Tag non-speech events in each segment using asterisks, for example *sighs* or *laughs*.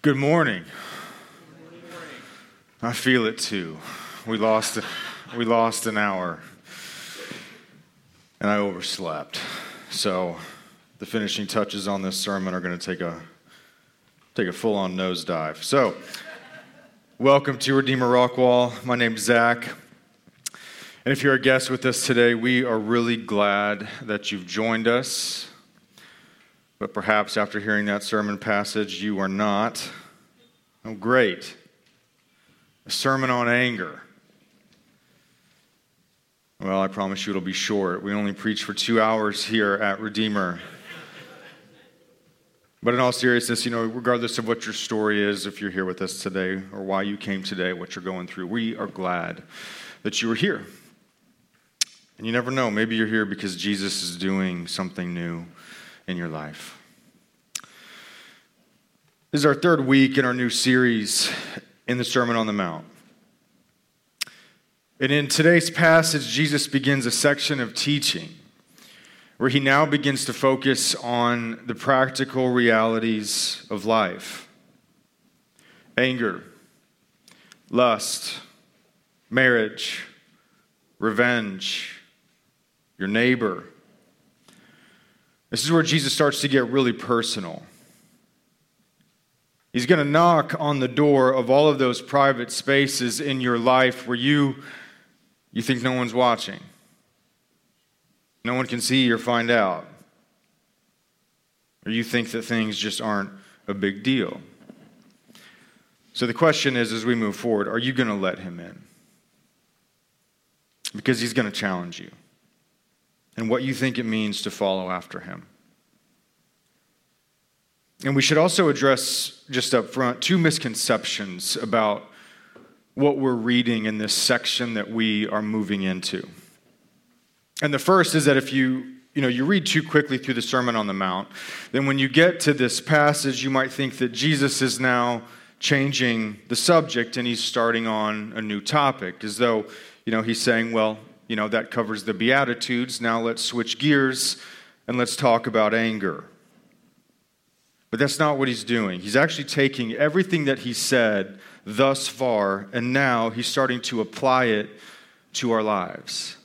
Good morning. I feel it too. We lost, we lost an hour, and I overslept. So, the finishing touches on this sermon are going to take a take a full-on nosedive. So, welcome to Redeemer Rockwall. My name's Zach, and if you're a guest with us today, we are really glad that you've joined us. But perhaps after hearing that sermon passage, you are not. Oh, great. A sermon on anger. Well, I promise you it'll be short. We only preach for two hours here at Redeemer. But in all seriousness, you know, regardless of what your story is, if you're here with us today or why you came today, what you're going through, we are glad that you are here. And you never know, maybe you're here because Jesus is doing something new in your life. This is our third week in our new series in the Sermon on the Mount. And in today's passage, Jesus begins a section of teaching where he now begins to focus on the practical realities of life anger, lust, marriage, revenge, your neighbor. This is where Jesus starts to get really personal. He's going to knock on the door of all of those private spaces in your life where you, you think no one's watching. No one can see or find out. Or you think that things just aren't a big deal. So the question is as we move forward, are you going to let him in? Because he's going to challenge you and what you think it means to follow after him. And we should also address just up front two misconceptions about what we're reading in this section that we are moving into. And the first is that if you you know you read too quickly through the sermon on the mount then when you get to this passage you might think that Jesus is now changing the subject and he's starting on a new topic as though you know he's saying well you know that covers the beatitudes now let's switch gears and let's talk about anger but that's not what he's doing. He's actually taking everything that he said thus far, and now he's starting to apply it to our lives.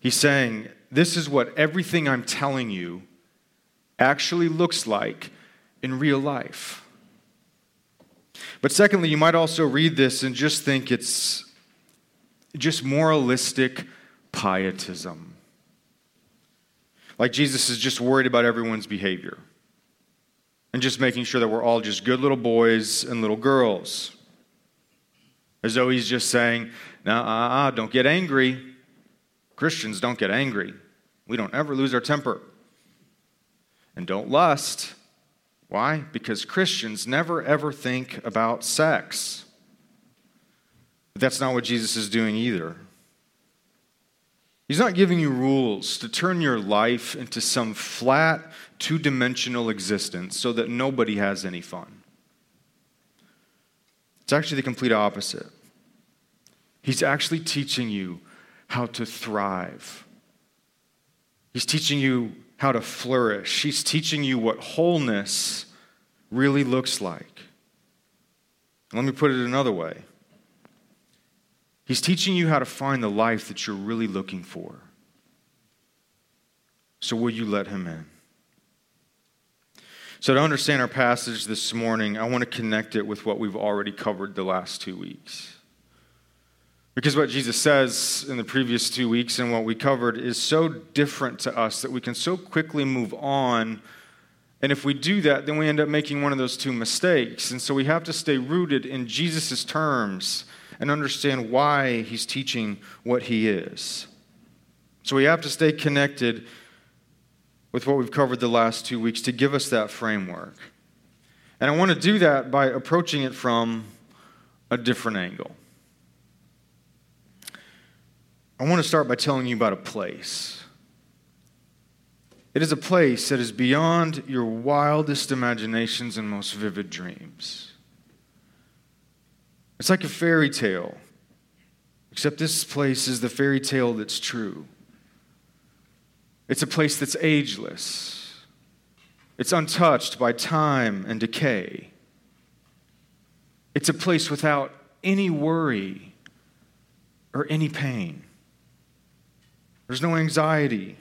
He's saying, This is what everything I'm telling you actually looks like in real life. But secondly, you might also read this and just think it's just moralistic pietism. Like Jesus is just worried about everyone's behavior and just making sure that we're all just good little boys and little girls. As though he's just saying, "Now, uh, uh, don't get angry. Christians don't get angry. We don't ever lose our temper. And don't lust. Why? Because Christians never ever think about sex. But that's not what Jesus is doing either. He's not giving you rules to turn your life into some flat, two dimensional existence so that nobody has any fun. It's actually the complete opposite. He's actually teaching you how to thrive. He's teaching you how to flourish. He's teaching you what wholeness really looks like. Let me put it another way He's teaching you how to find the life that you're really looking for. So, will you let him in? So, to understand our passage this morning, I want to connect it with what we've already covered the last two weeks. Because what Jesus says in the previous two weeks and what we covered is so different to us that we can so quickly move on. And if we do that, then we end up making one of those two mistakes. And so we have to stay rooted in Jesus' terms and understand why he's teaching what he is. So we have to stay connected with what we've covered the last two weeks to give us that framework. And I want to do that by approaching it from a different angle. I want to start by telling you about a place. It is a place that is beyond your wildest imaginations and most vivid dreams. It's like a fairy tale, except this place is the fairy tale that's true. It's a place that's ageless, it's untouched by time and decay. It's a place without any worry or any pain. There's no anxiety.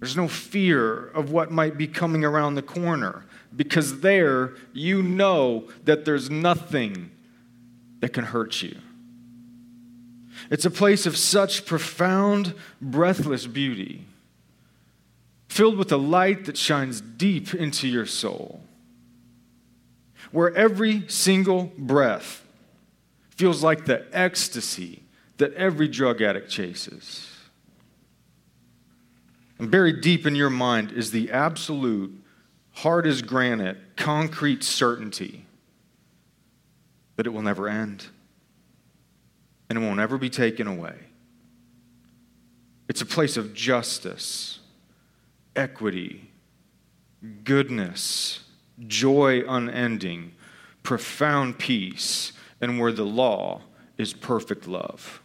There's no fear of what might be coming around the corner because there you know that there's nothing that can hurt you. It's a place of such profound, breathless beauty, filled with a light that shines deep into your soul, where every single breath feels like the ecstasy that every drug addict chases. And buried deep in your mind is the absolute, hard as granite, concrete certainty that it will never end and it won't ever be taken away. It's a place of justice, equity, goodness, joy unending, profound peace, and where the law is perfect love.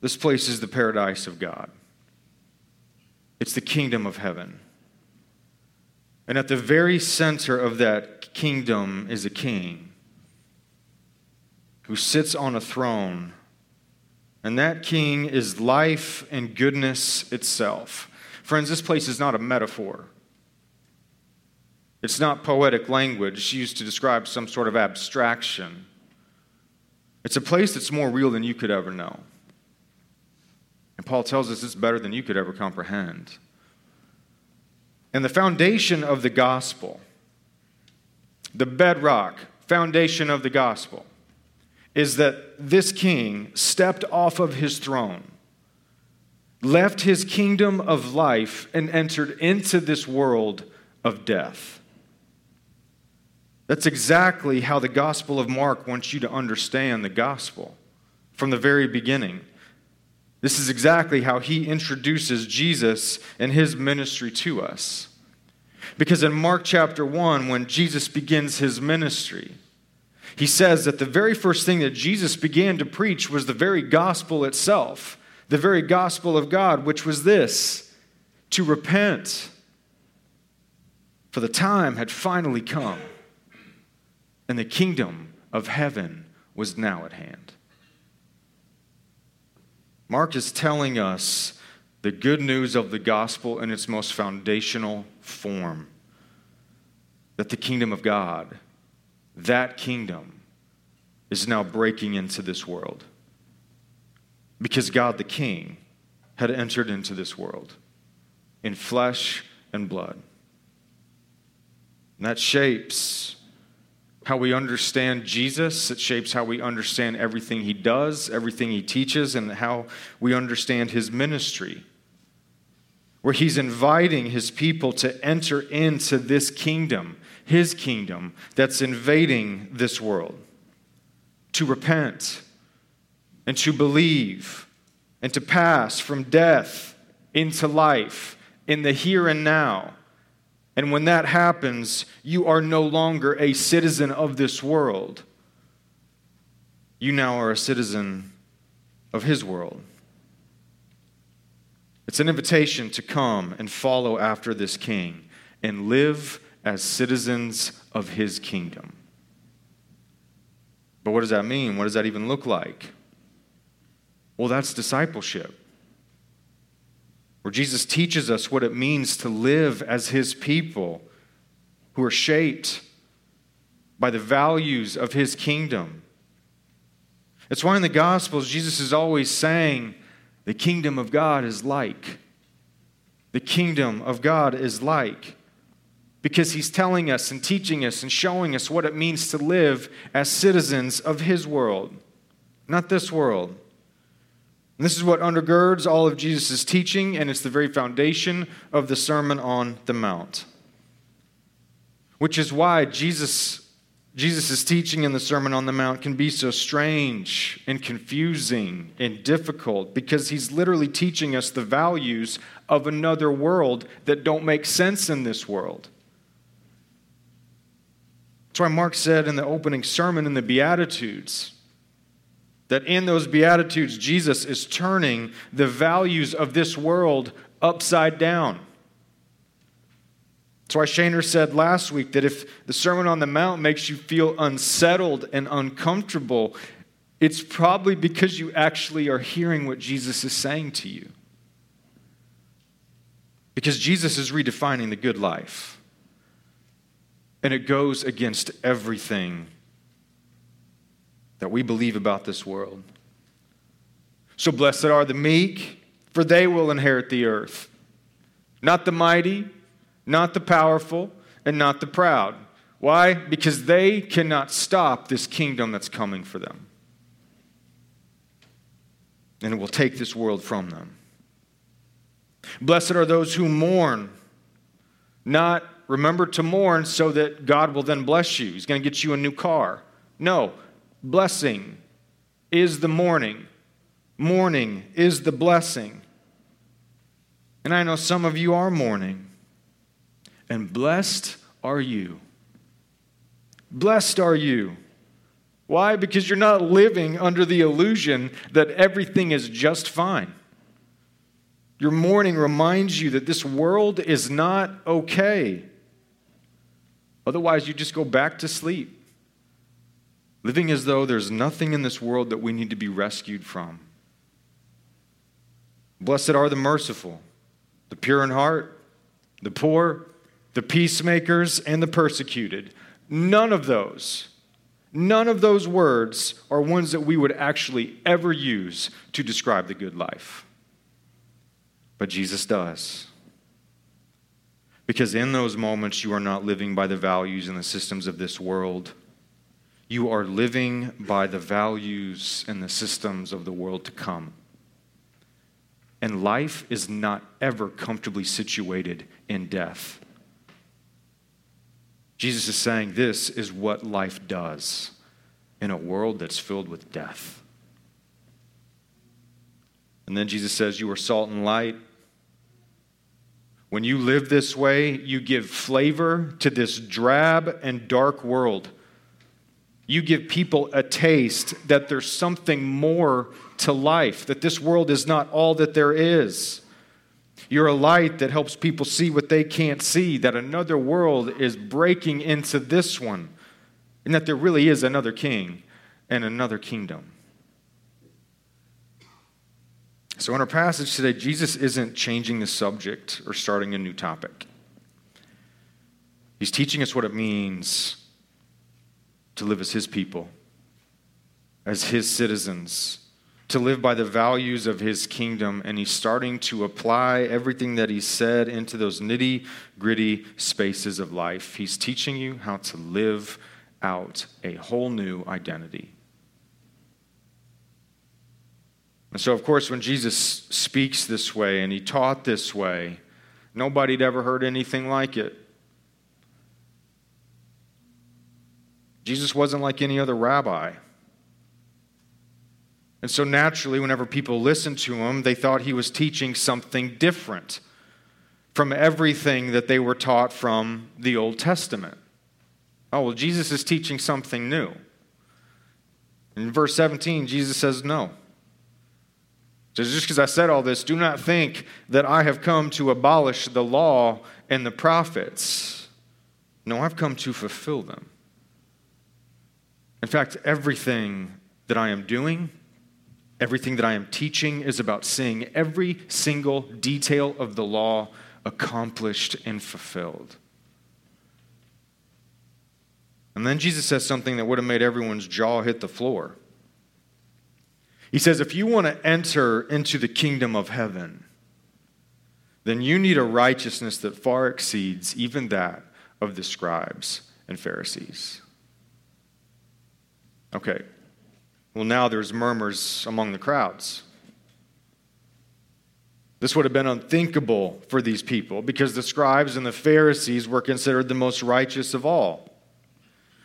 This place is the paradise of God. It's the kingdom of heaven. And at the very center of that kingdom is a king who sits on a throne. And that king is life and goodness itself. Friends, this place is not a metaphor. It's not poetic language used to describe some sort of abstraction. It's a place that's more real than you could ever know. And Paul tells us it's better than you could ever comprehend. And the foundation of the gospel, the bedrock foundation of the gospel, is that this king stepped off of his throne, left his kingdom of life, and entered into this world of death. That's exactly how the Gospel of Mark wants you to understand the gospel from the very beginning. This is exactly how he introduces Jesus and his ministry to us. Because in Mark chapter 1, when Jesus begins his ministry, he says that the very first thing that Jesus began to preach was the very gospel itself, the very gospel of God, which was this to repent. For the time had finally come, and the kingdom of heaven was now at hand. Mark is telling us the good news of the gospel in its most foundational form that the kingdom of God that kingdom is now breaking into this world. Because God the King had entered into this world in flesh and blood. And that shapes how we understand Jesus. It shapes how we understand everything he does, everything he teaches, and how we understand his ministry. Where he's inviting his people to enter into this kingdom his kingdom that's invading this world, to repent and to believe and to pass from death into life in the here and now. And when that happens, you are no longer a citizen of this world. You now are a citizen of his world. It's an invitation to come and follow after this king and live as citizens of his kingdom. But what does that mean? What does that even look like? Well, that's discipleship, where Jesus teaches us what it means to live as his people who are shaped by the values of his kingdom. It's why in the Gospels, Jesus is always saying, The kingdom of God is like. The kingdom of God is like because he's telling us and teaching us and showing us what it means to live as citizens of his world, not this world. And this is what undergirds all of Jesus' teaching, and it's the very foundation of the Sermon on the Mount. Which is why Jesus Jesus' teaching in the Sermon on the Mount can be so strange and confusing and difficult because he's literally teaching us the values of another world that don't make sense in this world. That's why Mark said in the opening sermon in the Beatitudes that in those Beatitudes, Jesus is turning the values of this world upside down. That's why Shaner said last week that if the Sermon on the Mount makes you feel unsettled and uncomfortable, it's probably because you actually are hearing what Jesus is saying to you. Because Jesus is redefining the good life. And it goes against everything that we believe about this world. So blessed are the meek, for they will inherit the earth. Not the mighty, not the powerful, and not the proud. Why? Because they cannot stop this kingdom that's coming for them. And it will take this world from them. Blessed are those who mourn, not remember to mourn so that God will then bless you. He's going to get you a new car. No, blessing is the mourning, mourning is the blessing. And I know some of you are mourning. And blessed are you. Blessed are you. Why? Because you're not living under the illusion that everything is just fine. Your mourning reminds you that this world is not okay. Otherwise, you just go back to sleep, living as though there's nothing in this world that we need to be rescued from. Blessed are the merciful, the pure in heart, the poor, the peacemakers, and the persecuted. None of those, none of those words are ones that we would actually ever use to describe the good life. But Jesus does. Because in those moments, you are not living by the values and the systems of this world. You are living by the values and the systems of the world to come. And life is not ever comfortably situated in death. Jesus is saying this is what life does in a world that's filled with death. And then Jesus says, You are salt and light. When you live this way, you give flavor to this drab and dark world. You give people a taste that there's something more to life, that this world is not all that there is. You're a light that helps people see what they can't see, that another world is breaking into this one, and that there really is another king and another kingdom. So, in our passage today, Jesus isn't changing the subject or starting a new topic. He's teaching us what it means to live as His people, as His citizens, to live by the values of his kingdom, and he's starting to apply everything that he said into those nitty gritty spaces of life. He's teaching you how to live out a whole new identity. And so, of course, when Jesus speaks this way and he taught this way, nobody'd ever heard anything like it. Jesus wasn't like any other rabbi. And so naturally, whenever people listened to him, they thought he was teaching something different from everything that they were taught from the Old Testament. Oh, well, Jesus is teaching something new. In verse 17, Jesus says, No. Just because I said all this, do not think that I have come to abolish the law and the prophets. No, I've come to fulfill them. In fact, everything that I am doing, Everything that I am teaching is about seeing every single detail of the law accomplished and fulfilled. And then Jesus says something that would have made everyone's jaw hit the floor. He says, If you want to enter into the kingdom of heaven, then you need a righteousness that far exceeds even that of the scribes and Pharisees. Okay, well, now there's murmurs among the crowds. This would have been unthinkable for these people because the scribes and the Pharisees were considered the most righteous of all.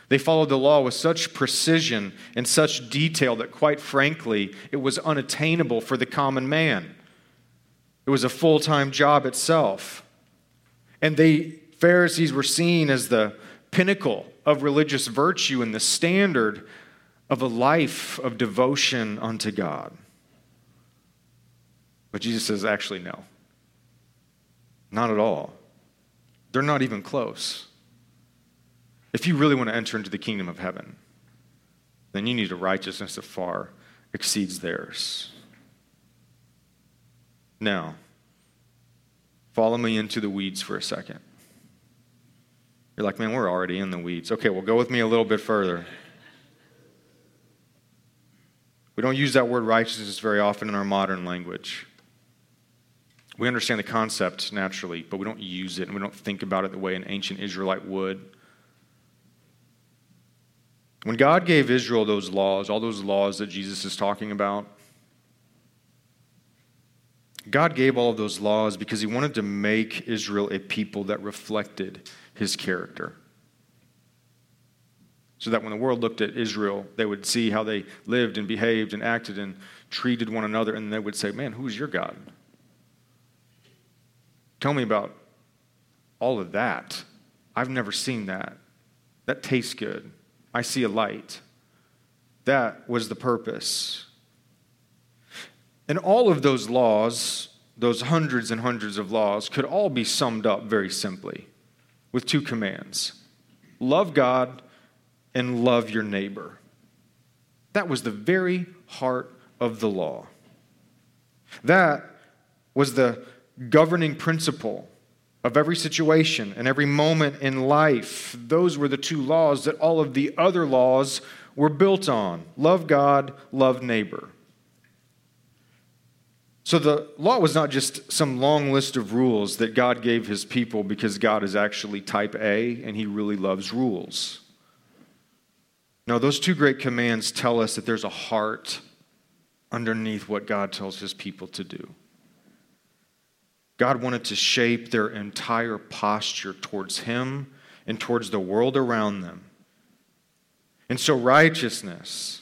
They followed the law with such precision and such detail that, quite frankly, it was unattainable for the common man. It was a full time job itself. And the Pharisees were seen as the pinnacle of religious virtue and the standard of a life of devotion unto God. But Jesus says, actually, no. Not at all. They're not even close. If you really want to enter into the kingdom of heaven, then you need a righteousness that far exceeds theirs. Now, follow me into the weeds for a second. You're like, man, we're already in the weeds. Okay, well, go with me a little bit further. We don't use that word righteousness very often in our modern language. We understand the concept naturally, but we don't use it and we don't think about it the way an ancient Israelite would. When God gave Israel those laws, all those laws that Jesus is talking about, God gave all of those laws because he wanted to make Israel a people that reflected his character. So that when the world looked at Israel, they would see how they lived and behaved and acted and treated one another, and they would say, Man, who's your God? Tell me about all of that. I've never seen that. That tastes good. I see a light. That was the purpose. And all of those laws, those hundreds and hundreds of laws, could all be summed up very simply with two commands love God and love your neighbor. That was the very heart of the law. That was the governing principle of every situation and every moment in life. Those were the two laws that all of the other laws were built on love God, love neighbor. So the law was not just some long list of rules that God gave his people because God is actually type A and he really loves rules. No, those two great commands tell us that there's a heart underneath what God tells his people to do. God wanted to shape their entire posture towards Him and towards the world around them. And so, righteousness,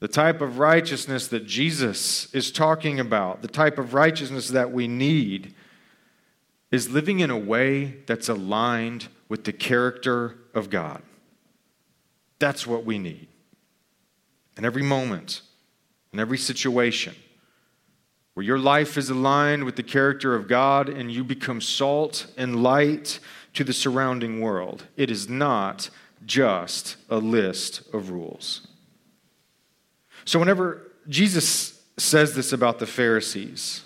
the type of righteousness that Jesus is talking about, the type of righteousness that we need, is living in a way that's aligned with the character of God. That's what we need. In every moment, in every situation where your life is aligned with the character of God and you become salt and light to the surrounding world. It is not just a list of rules. So, whenever Jesus says this about the Pharisees,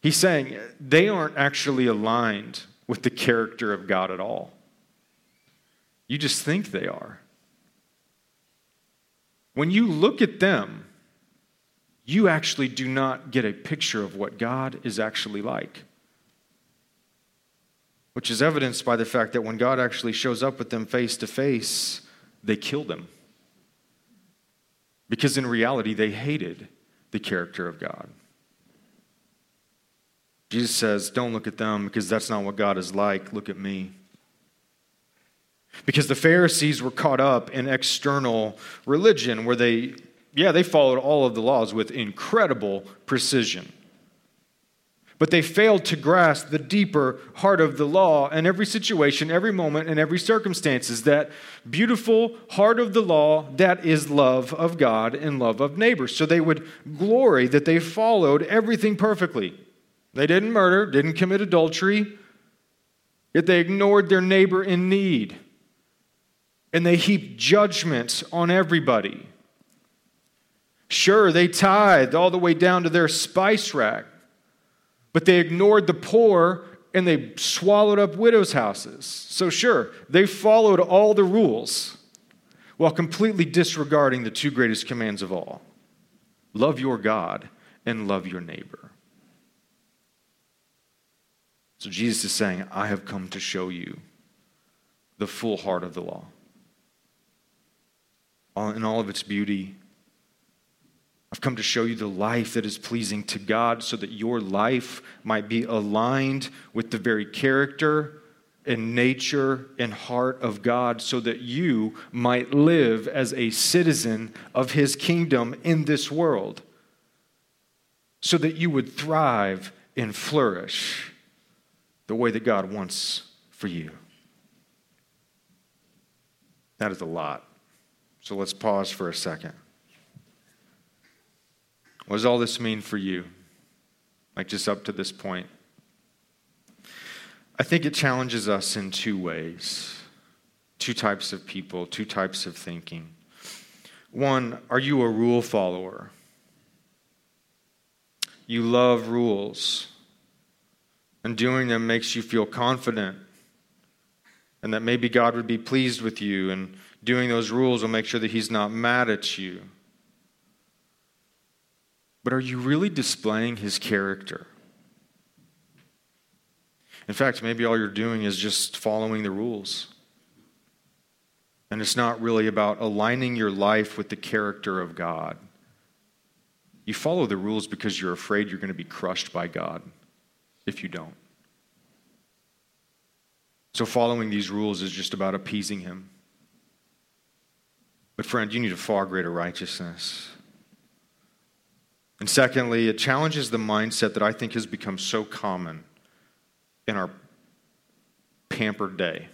he's saying they aren't actually aligned with the character of God at all. You just think they are. When you look at them, you actually do not get a picture of what God is actually like. Which is evidenced by the fact that when God actually shows up with them face to face, they kill them. Because in reality, they hated the character of God. Jesus says, Don't look at them because that's not what God is like. Look at me. Because the Pharisees were caught up in external religion where they yeah, they followed all of the laws with incredible precision. But they failed to grasp the deeper heart of the law and every situation, every moment, and every circumstances. That beautiful heart of the law that is love of God and love of neighbors. So they would glory that they followed everything perfectly. They didn't murder, didn't commit adultery, yet they ignored their neighbor in need. And they heaped judgment on everybody. Sure, they tithed all the way down to their spice rack, but they ignored the poor and they swallowed up widows' houses. So, sure, they followed all the rules while completely disregarding the two greatest commands of all love your God and love your neighbor. So, Jesus is saying, I have come to show you the full heart of the law in all of its beauty I've come to show you the life that is pleasing to God so that your life might be aligned with the very character and nature and heart of God so that you might live as a citizen of His kingdom in this world, so that you would thrive and flourish the way that God wants for you. That is a lot. So let's pause for a second. What does all this mean for you? Like just up to this point? I think it challenges us in two ways two types of people, two types of thinking. One, are you a rule follower? You love rules, and doing them makes you feel confident, and that maybe God would be pleased with you, and doing those rules will make sure that He's not mad at you. But are you really displaying His character? In fact, maybe all you're doing is just following the rules. And it's not really about aligning your life with the character of God. You follow the rules because you're afraid you're going to be crushed by God if you don't. So, following these rules is just about appeasing Him. But, friend, you need a far greater righteousness. And secondly, it challenges the mindset that I think has become so common in our pampered day.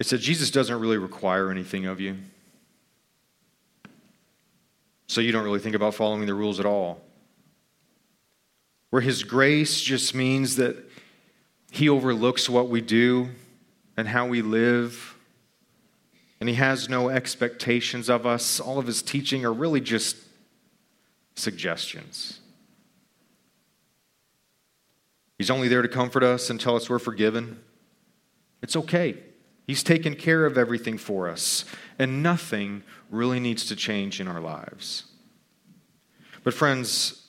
It's that Jesus doesn't really require anything of you. So you don't really think about following the rules at all. Where his grace just means that he overlooks what we do and how we live, and he has no expectations of us. All of his teaching are really just suggestions. He's only there to comfort us and tell us we're forgiven. It's okay. He's taken care of everything for us, and nothing really needs to change in our lives. But, friends,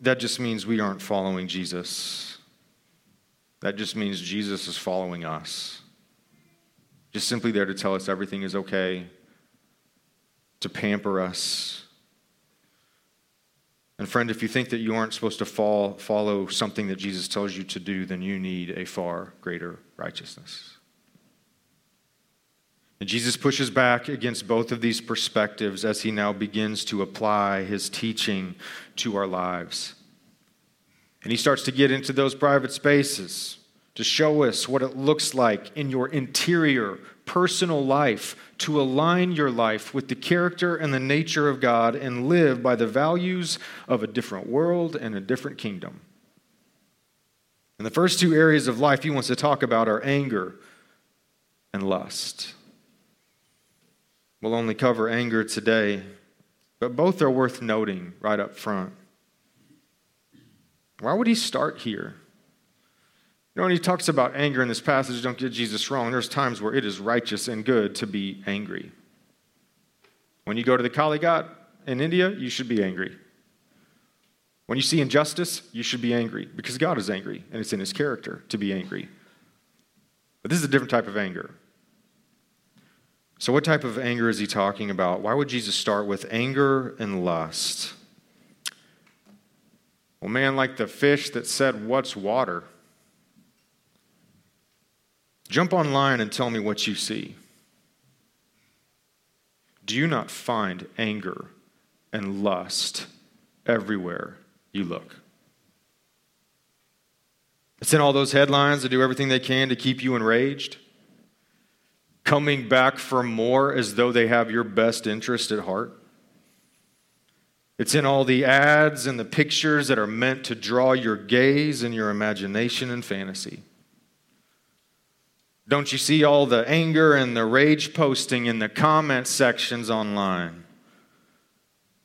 that just means we aren't following Jesus. That just means Jesus is following us. Just simply there to tell us everything is okay, to pamper us. And, friend, if you think that you aren't supposed to fall, follow something that Jesus tells you to do, then you need a far greater righteousness. And Jesus pushes back against both of these perspectives as he now begins to apply his teaching to our lives. And he starts to get into those private spaces to show us what it looks like in your interior, personal life to align your life with the character and the nature of God and live by the values of a different world and a different kingdom. And the first two areas of life he wants to talk about are anger and lust. We'll only cover anger today, but both are worth noting right up front. Why would he start here? Know, when he talks about anger in this passage, don't get Jesus wrong. There's times where it is righteous and good to be angry. When you go to the Kali Ghat in India, you should be angry. When you see injustice, you should be angry because God is angry and it's in his character to be angry. But this is a different type of anger. So, what type of anger is he talking about? Why would Jesus start with anger and lust? Well, man, like the fish that said, What's water? Jump online and tell me what you see. Do you not find anger and lust everywhere you look? It's in all those headlines that do everything they can to keep you enraged coming back for more as though they have your best interest at heart. It's in all the ads and the pictures that are meant to draw your gaze and your imagination and fantasy. Don't you see all the anger and the rage posting in the comment sections online?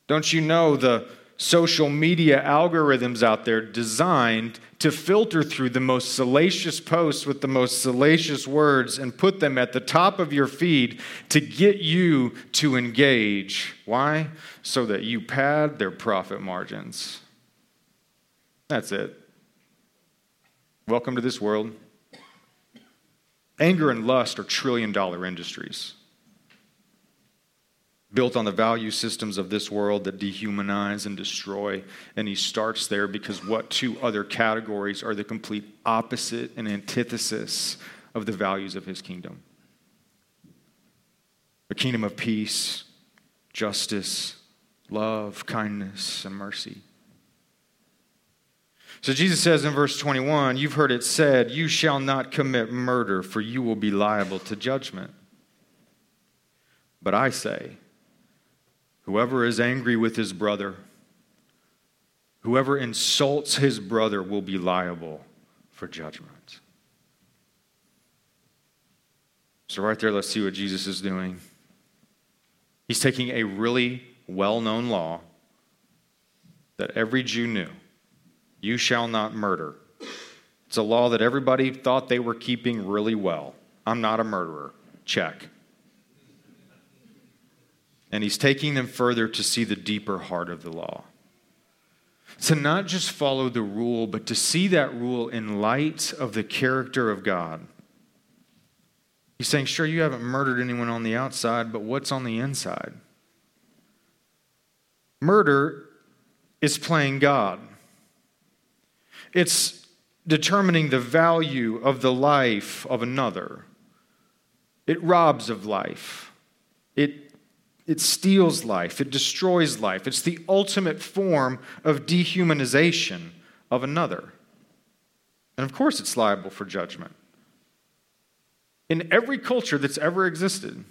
Don't you know the social media algorithms out there designed to filter through the most salacious posts with the most salacious words and put them at the top of your feed to get you to engage. Why? So that you pad their profit margins. That's it. Welcome to this world. Anger and lust are trillion dollar industries built on the value systems of this world that dehumanize and destroy. And he starts there because what two other categories are the complete opposite and antithesis of the values of his kingdom? A kingdom of peace, justice, love, kindness, and mercy. So Jesus says in verse 21 You've heard it said, You shall not commit murder, for you will be liable to judgment. But I say, Whoever is angry with his brother, whoever insults his brother will be liable for judgment. So, right there, let's see what Jesus is doing. He's taking a really well known law that every Jew knew you shall not murder. It's a law that everybody thought they were keeping really well. I'm not a murderer. Check. And he's taking them further to see the deeper heart of the law. To not just follow the rule, but to see that rule in light of the character of God. He's saying, sure, you haven't murdered anyone on the outside, but what's on the inside? Murder is playing God. It's determining the value of the life of another. It robs of life. It, it steals life. It destroys life. It's the ultimate form of dehumanization of another. And of course, it's liable for judgment. In every culture that's ever existed.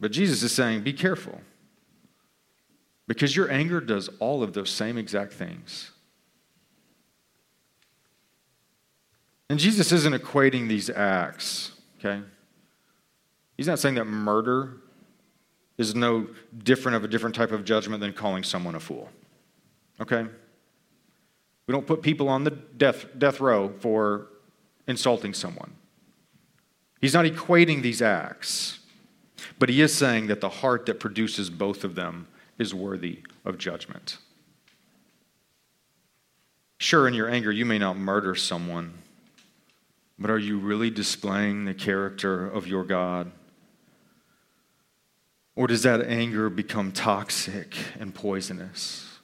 But Jesus is saying, be careful. Because your anger does all of those same exact things. And Jesus isn't equating these acts, okay? He's not saying that murder is no different of a different type of judgment than calling someone a fool, okay? We don't put people on the death, death row for insulting someone. He's not equating these acts, but he is saying that the heart that produces both of them is worthy of judgment. Sure, in your anger, you may not murder someone, but are you really displaying the character of your God? Or does that anger become toxic and poisonous?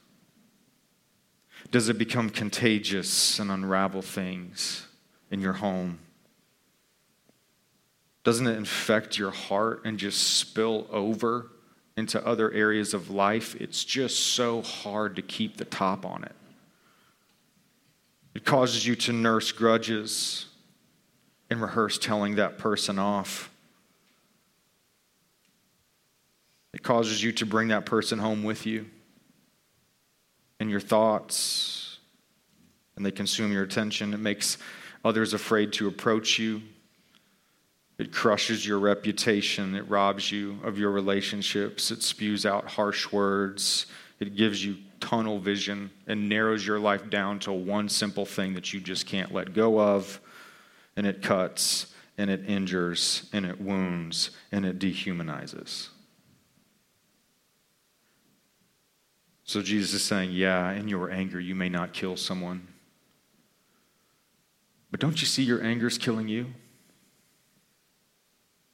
Does it become contagious and unravel things in your home? Doesn't it infect your heart and just spill over into other areas of life, it's just so hard to keep the top on it. It causes you to nurse grudges and rehearse telling that person off. It causes you to bring that person home with you and your thoughts, and they consume your attention. It makes others afraid to approach you. It crushes your reputation. It robs you of your relationships. It spews out harsh words. It gives you tunnel vision and narrows your life down to one simple thing that you just can't let go of. And it cuts and it injures and it wounds and it dehumanizes. So Jesus is saying, Yeah, in your anger, you may not kill someone. But don't you see your anger is killing you?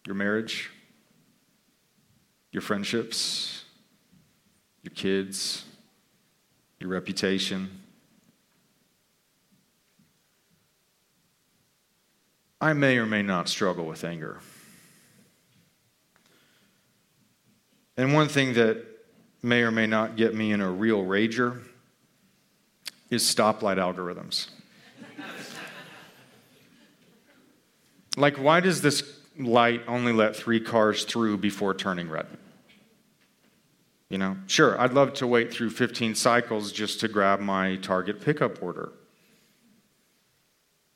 your marriage, your friendships, your kids, your reputation. I may or may not struggle with anger. And one thing that may or may not get me in a real rager is stoplight algorithms. *laughs* like, why does this light only let three cars through before turning red. You know, sure, I'd love to wait through 15 cycles just to grab my Target pickup order.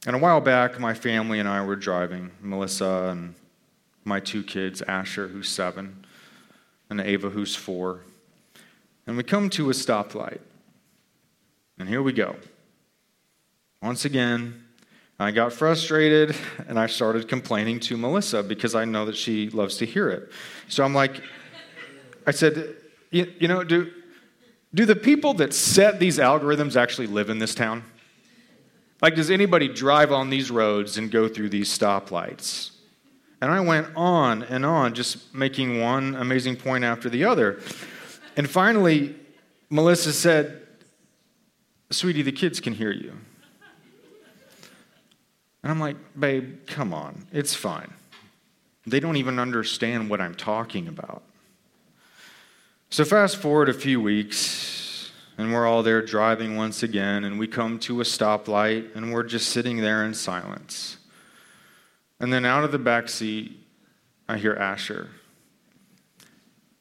And a while back, my family and I were driving, Melissa and my two kids, Asher, who's seven, and Ava, who's four. And we come to a stoplight. And here we go. Once again, I got frustrated and I started complaining to Melissa because I know that she loves to hear it. So I'm like, I said, you, you know, do, do the people that set these algorithms actually live in this town? Like, does anybody drive on these roads and go through these stoplights? And I went on and on, just making one amazing point after the other. And finally, Melissa said, Sweetie, the kids can hear you. And I'm like, babe, come on, it's fine. They don't even understand what I'm talking about. So, fast forward a few weeks, and we're all there driving once again, and we come to a stoplight, and we're just sitting there in silence. And then out of the back seat, I hear Asher.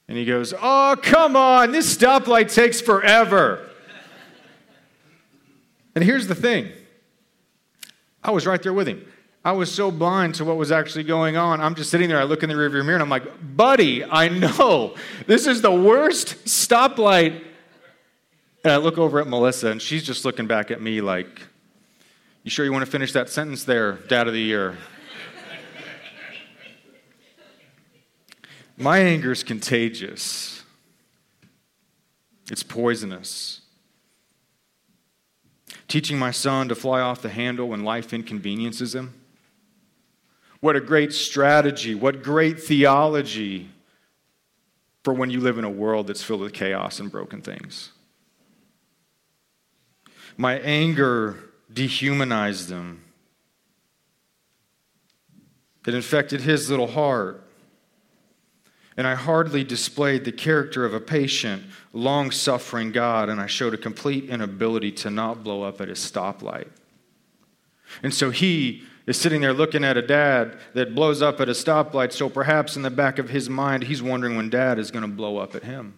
And he goes, Oh, come on, this stoplight takes forever. and here's the thing I was right there with him. I was so blind to what was actually going on. I'm just sitting there. I look in the rearview mirror and I'm like, buddy, I know this is the worst stoplight. And I look over at Melissa and she's just looking back at me like, you sure you want to finish that sentence there, Dad of the Year? My anger is contagious, it's poisonous. Teaching my son to fly off the handle when life inconveniences him what a great strategy. What great theology for when you live in a world that's filled with chaos and broken things. My anger dehumanized him. It infected his little heart. And I hardly displayed the character of a patient, long suffering God, and I showed a complete inability to not blow up at his stoplight. And so he is sitting there looking at a dad that blows up at a stoplight, so perhaps in the back of his mind, he's wondering when dad is going to blow up at him.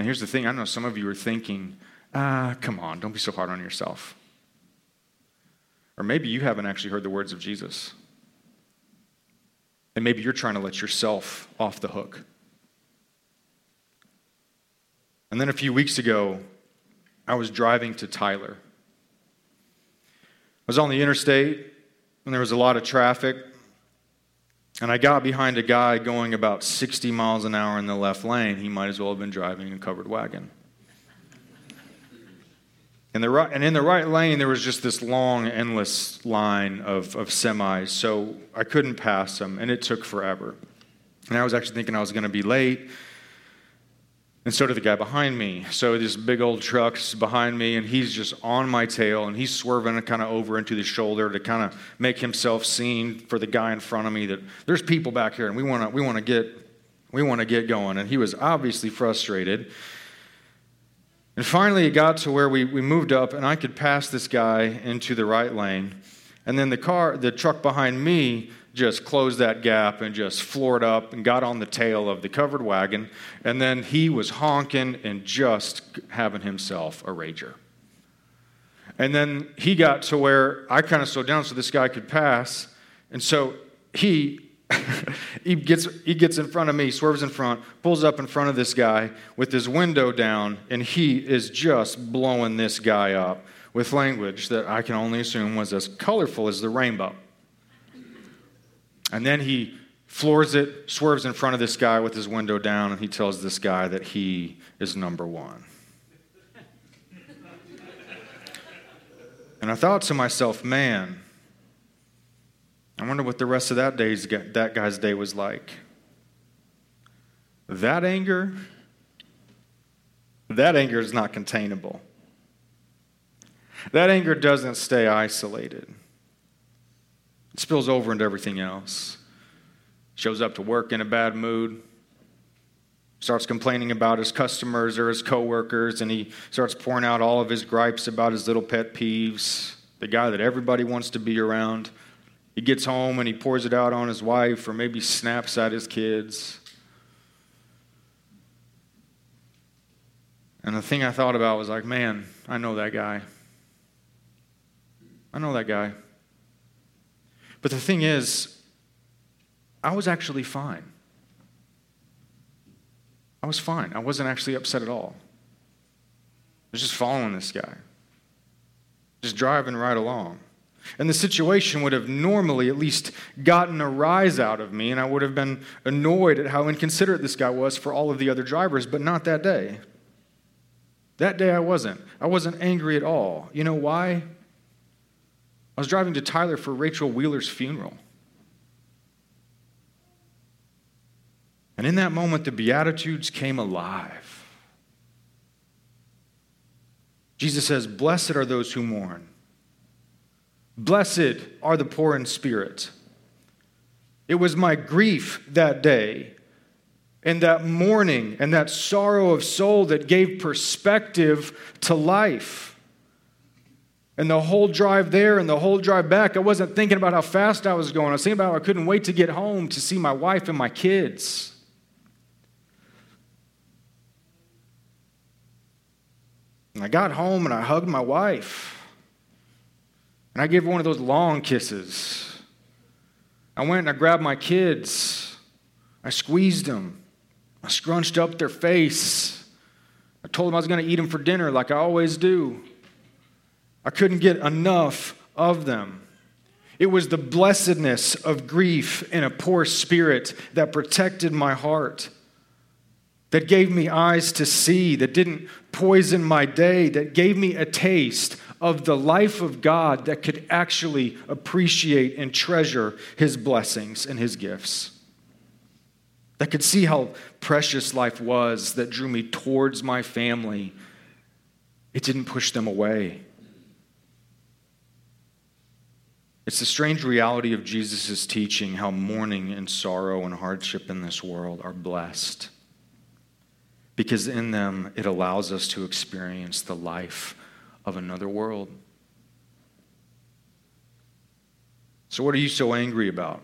And here's the thing I know some of you are thinking, ah, come on, don't be so hard on yourself. Or maybe you haven't actually heard the words of Jesus. And maybe you're trying to let yourself off the hook. And then a few weeks ago, I was driving to Tyler I was on the interstate and there was a lot of traffic. And I got behind a guy going about 60 miles an hour in the left lane. He might as well have been driving a covered wagon. In the right, and in the right lane, there was just this long, endless line of, of semis. So I couldn't pass them, and it took forever. And I was actually thinking I was going to be late. And so did the guy behind me. So this big old truck's behind me, and he's just on my tail, and he's swerving kind of over into the shoulder to kind of make himself seen for the guy in front of me that there's people back here, and we want to we want to get we want to get going. And he was obviously frustrated. And finally, it got to where we, we moved up, and I could pass this guy into the right lane. And then the car, the truck behind me, just closed that gap and just floored up and got on the tail of the covered wagon. And then he was honking and just having himself a rager. And then he got to where I kind of slowed down so this guy could pass. And so he *laughs* he gets he gets in front of me, swerves in front, pulls up in front of this guy with his window down, and he is just blowing this guy up with language that I can only assume was as colorful as the rainbow. And then he floors it, swerves in front of this guy with his window down, and he tells this guy that he is number one. and I thought to myself, man, I wonder what the rest of that day's that guy's day was like. That anger, that anger is not containable. That anger doesn't stay isolated. It spills over into everything else. Shows up to work in a bad mood, starts complaining about his customers or his coworkers, and he starts pouring out all of his gripes about his little pet peeves, the guy that everybody wants to be around. He gets home and he pours it out on his wife or maybe snaps at his kids. And the thing I thought about was like, man, I know that guy. I know that guy. But the thing is, I was actually fine. I was fine. I wasn't actually upset at all. I was just following this guy, just driving right along. And the situation would have normally at least gotten a rise out of me, and I would have been annoyed at how inconsiderate this guy was for all of the other drivers, but not that day. That day I wasn't. I wasn't angry at all. You know why? I was driving to Tyler for Rachel Wheeler's funeral. And in that moment, the Beatitudes came alive. Jesus says, Blessed are those who mourn. Blessed are the poor in spirit. It was my grief that day and that mourning and that sorrow of soul that gave perspective to life. And the whole drive there and the whole drive back, I wasn't thinking about how fast I was going. I was thinking about I couldn't wait to get home to see my wife and my kids. And I got home and I hugged my wife. And I gave her one of those long kisses. I went and I grabbed my kids. I squeezed them. I scrunched up their face. I told them I was going to eat them for dinner like I always do. I couldn't get enough of them. It was the blessedness of grief in a poor spirit that protected my heart, that gave me eyes to see, that didn't poison my day, that gave me a taste of the life of God that could actually appreciate and treasure his blessings and his gifts. That could see how precious life was, that drew me towards my family. It didn't push them away. It's the strange reality of Jesus' teaching how mourning and sorrow and hardship in this world are blessed. Because in them, it allows us to experience the life of another world. So, what are you so angry about?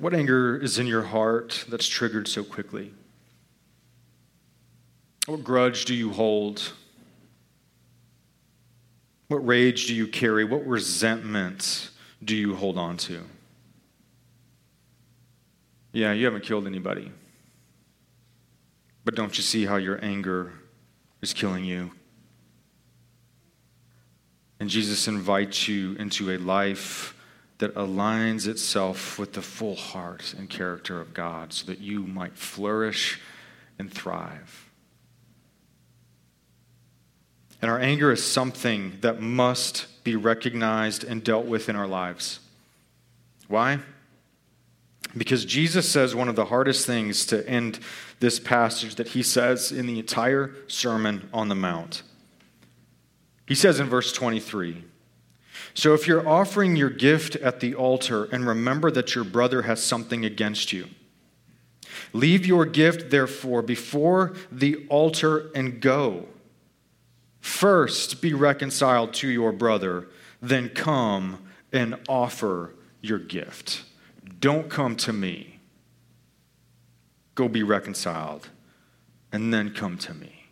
What anger is in your heart that's triggered so quickly? What grudge do you hold? What rage do you carry? What resentment do you hold on to? Yeah, you haven't killed anybody. But don't you see how your anger is killing you? And Jesus invites you into a life that aligns itself with the full heart and character of God so that you might flourish and thrive. And our anger is something that must be recognized and dealt with in our lives. Why? Because Jesus says one of the hardest things to end this passage that he says in the entire Sermon on the Mount. He says in verse 23 So if you're offering your gift at the altar and remember that your brother has something against you, leave your gift, therefore, before the altar and go. First be reconciled to your brother, then come and offer your gift. Don't come to me. Go be reconciled, and then come to me.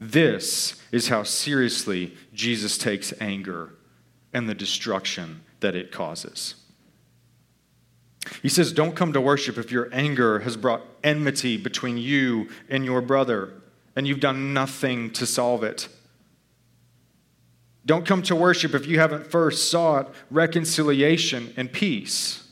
This is how seriously Jesus takes anger and the destruction that it causes. He says, Don't come to worship if your anger has brought enmity between you and your brother and you've done nothing to solve it. Don't come to worship if you haven't first sought reconciliation and peace.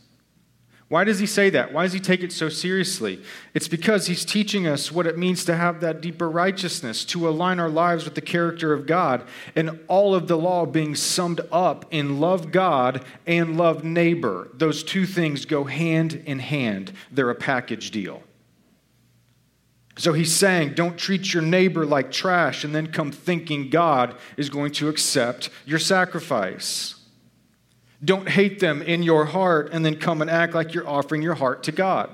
Why does he say that? Why does he take it so seriously? It's because he's teaching us what it means to have that deeper righteousness, to align our lives with the character of God, and all of the law being summed up in love God and love neighbor. Those two things go hand in hand, they're a package deal. So he's saying, don't treat your neighbor like trash and then come thinking God is going to accept your sacrifice. Don't hate them in your heart and then come and act like you're offering your heart to God.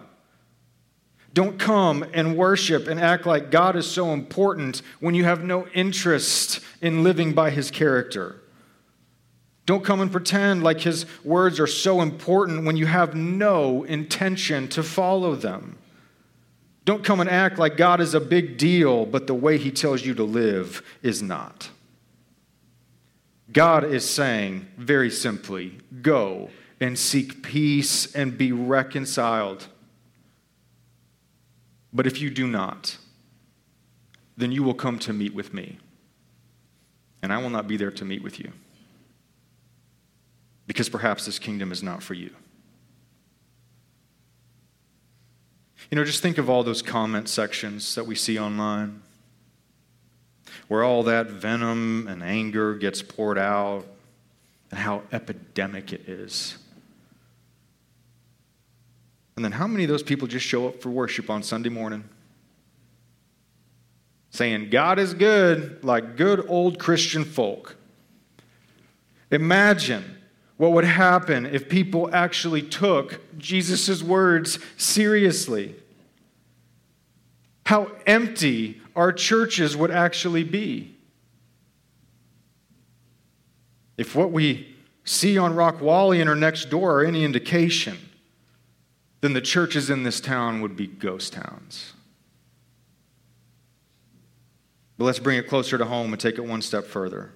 Don't come and worship and act like God is so important when you have no interest in living by his character. Don't come and pretend like his words are so important when you have no intention to follow them. Don't come and act like God is a big deal, but the way He tells you to live is not. God is saying very simply go and seek peace and be reconciled. But if you do not, then you will come to meet with me, and I will not be there to meet with you. Because perhaps this kingdom is not for you. You know, just think of all those comment sections that we see online where all that venom and anger gets poured out and how epidemic it is. And then how many of those people just show up for worship on Sunday morning? Saying, God is good, like good old Christian folk. Imagine what would happen if people actually took Jesus' words seriously. How empty our churches would actually be. If what we see on Rock Wally our next door are any indication, then the churches in this town would be ghost towns. But let's bring it closer to home and take it one step further.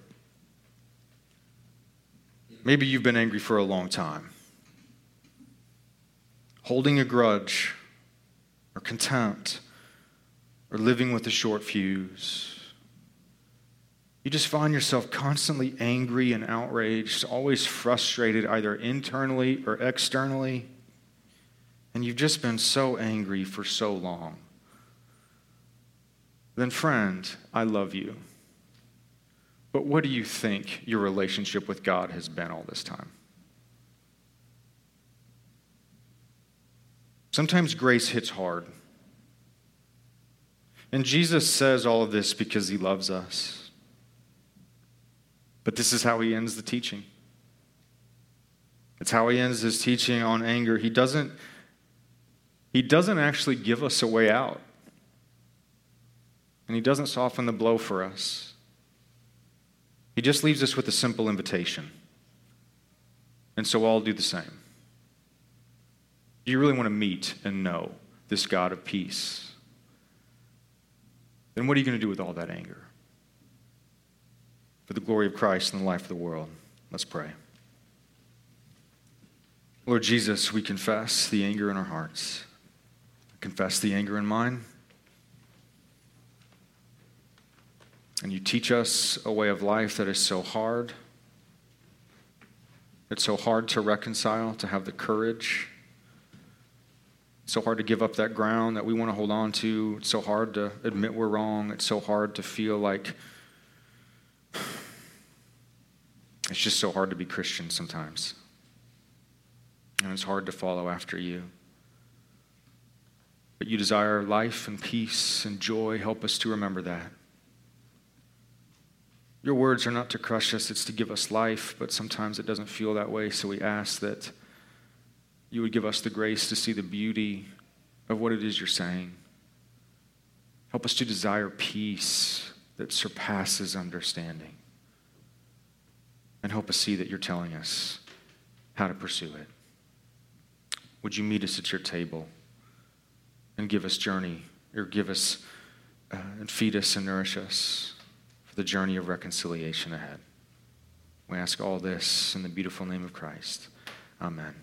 Maybe you've been angry for a long time. Holding a grudge or contempt or living with a short fuse. You just find yourself constantly angry and outraged, always frustrated, either internally or externally. And you've just been so angry for so long. Then, friend, I love you. But what do you think your relationship with God has been all this time? Sometimes grace hits hard. And Jesus says all of this because he loves us. But this is how he ends the teaching. It's how he ends his teaching on anger. He doesn't, he doesn't actually give us a way out. And he doesn't soften the blow for us. He just leaves us with a simple invitation. And so I'll do the same. Do you really want to meet and know this God of peace? Then what are you going to do with all that anger? For the glory of Christ and the life of the world. Let's pray. Lord Jesus, we confess the anger in our hearts. confess the anger in mine. And you teach us a way of life that is so hard. It's so hard to reconcile, to have the courage it's so hard to give up that ground that we want to hold on to. It's so hard to admit we're wrong. It's so hard to feel like *sighs* it's just so hard to be Christian sometimes. And it's hard to follow after you. But you desire life and peace and joy. Help us to remember that. Your words are not to crush us, it's to give us life, but sometimes it doesn't feel that way. So we ask that you would give us the grace to see the beauty of what it is you're saying. Help us to desire peace that surpasses understanding. And help us see that you're telling us how to pursue it. Would you meet us at your table and give us journey, or give us uh, and feed us and nourish us the journey of reconciliation ahead? We ask all this in the beautiful name of Christ. Amen.